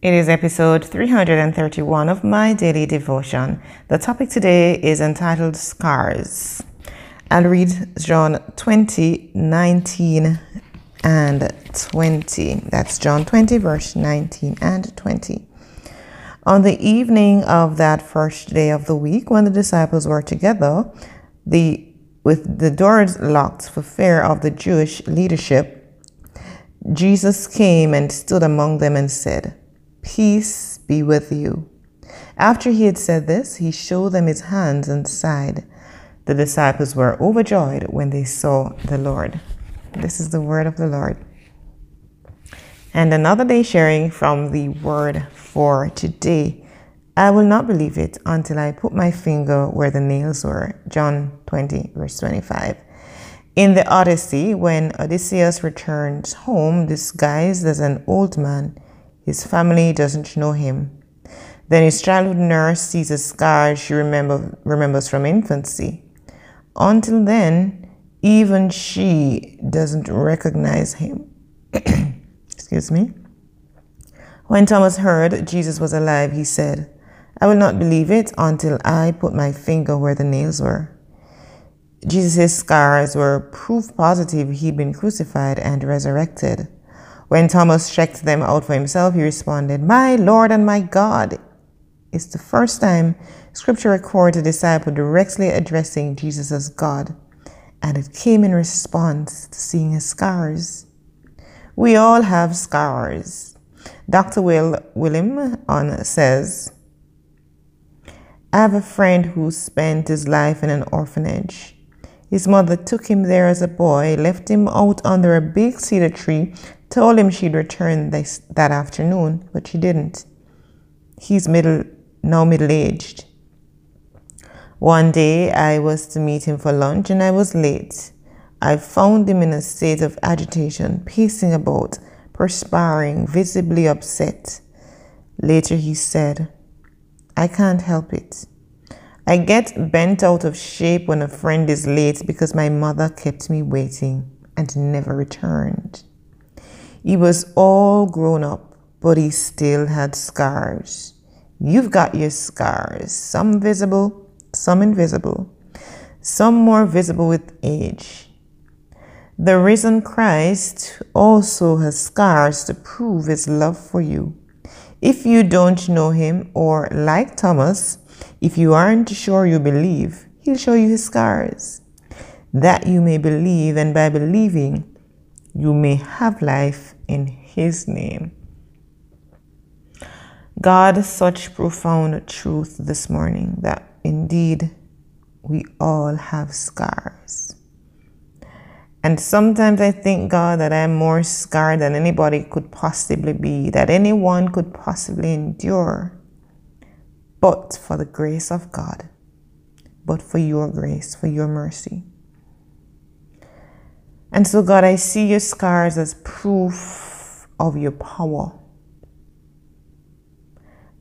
It is episode 331 of my daily devotion. The topic today is entitled Scars. I'll read John 20, 19 and 20. That's John 20, verse 19 and 20. On the evening of that first day of the week, when the disciples were together, the with the doors locked for fear of the Jewish leadership, Jesus came and stood among them and said, Peace be with you. After he had said this, he showed them his hands and side. The disciples were overjoyed when they saw the Lord. This is the word of the Lord. And another day sharing from the word for today. I will not believe it until I put my finger where the nails were. John 20, verse 25. In the Odyssey, when Odysseus returns home disguised as an old man, his family doesn't know him. Then his childhood nurse sees a scar she remember, remembers from infancy. Until then, even she doesn't recognize him. Excuse me. When Thomas heard Jesus was alive, he said, I will not believe it until I put my finger where the nails were. Jesus' scars were proof positive he'd been crucified and resurrected. When Thomas checked them out for himself, he responded, My Lord and my God. It's the first time scripture records a disciple directly addressing Jesus as God, and it came in response to seeing his scars. We all have scars. Dr. Will Willimon says, I have a friend who spent his life in an orphanage. His mother took him there as a boy, left him out under a big cedar tree, told him she'd return this, that afternoon, but she didn't. He's middle, now middle aged. One day I was to meet him for lunch and I was late. I found him in a state of agitation, pacing about, perspiring, visibly upset. Later he said, I can't help it. I get bent out of shape when a friend is late because my mother kept me waiting and never returned. He was all grown up, but he still had scars. You've got your scars, some visible, some invisible, some more visible with age. The risen Christ also has scars to prove his love for you. If you don't know him, or like Thomas, if you aren't sure you believe, he'll show you his scars. That you may believe, and by believing, you may have life in His name. God, such profound truth this morning that indeed we all have scars. And sometimes I think, God, that I'm more scarred than anybody could possibly be, that anyone could possibly endure. But for the grace of God, but for your grace, for your mercy. And so, God, I see your scars as proof of your power.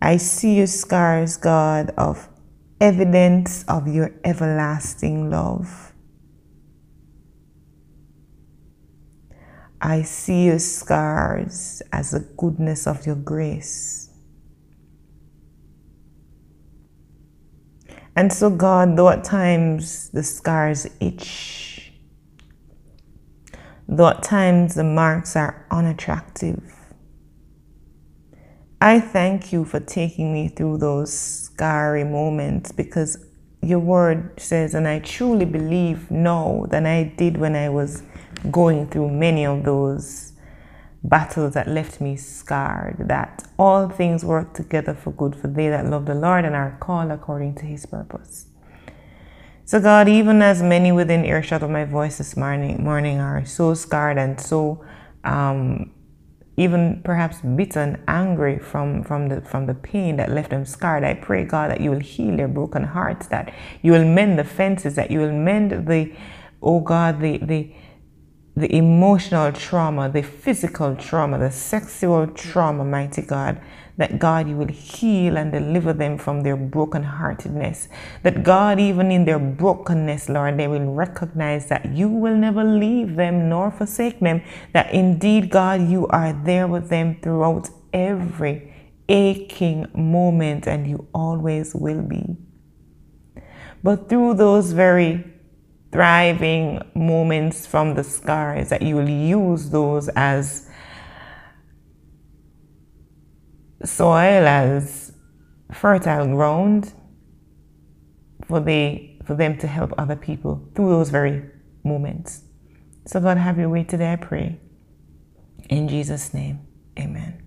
I see your scars, God, of evidence of your everlasting love. I see your scars as the goodness of your grace. And so, God, though at times the scars itch, though at times the marks are unattractive. I thank you for taking me through those scary moments because your word says, and I truly believe now than I did when I was going through many of those battles that left me scarred, that all things work together for good for they that love the Lord and are called according to his purpose. So, God, even as many within earshot of my voice this morning, morning are so scarred and so um, even perhaps and angry from, from, the, from the pain that left them scarred. I pray, God, that you will heal their broken hearts, that you will mend the fences, that you will mend the, oh God, the, the, the emotional trauma, the physical trauma, the sexual trauma, mighty God, that God, you will heal and deliver them from their brokenheartedness. That God, even in their brokenness, Lord, they will recognize that you will never leave them nor forsake them. That indeed, God, you are there with them throughout every aching moment, and you always will be. But through those very thriving moments from the scars, that you will use those as soil, as fertile ground for, they, for them to help other people through those very moments. So, God, have your way today, I pray. In Jesus' name, amen.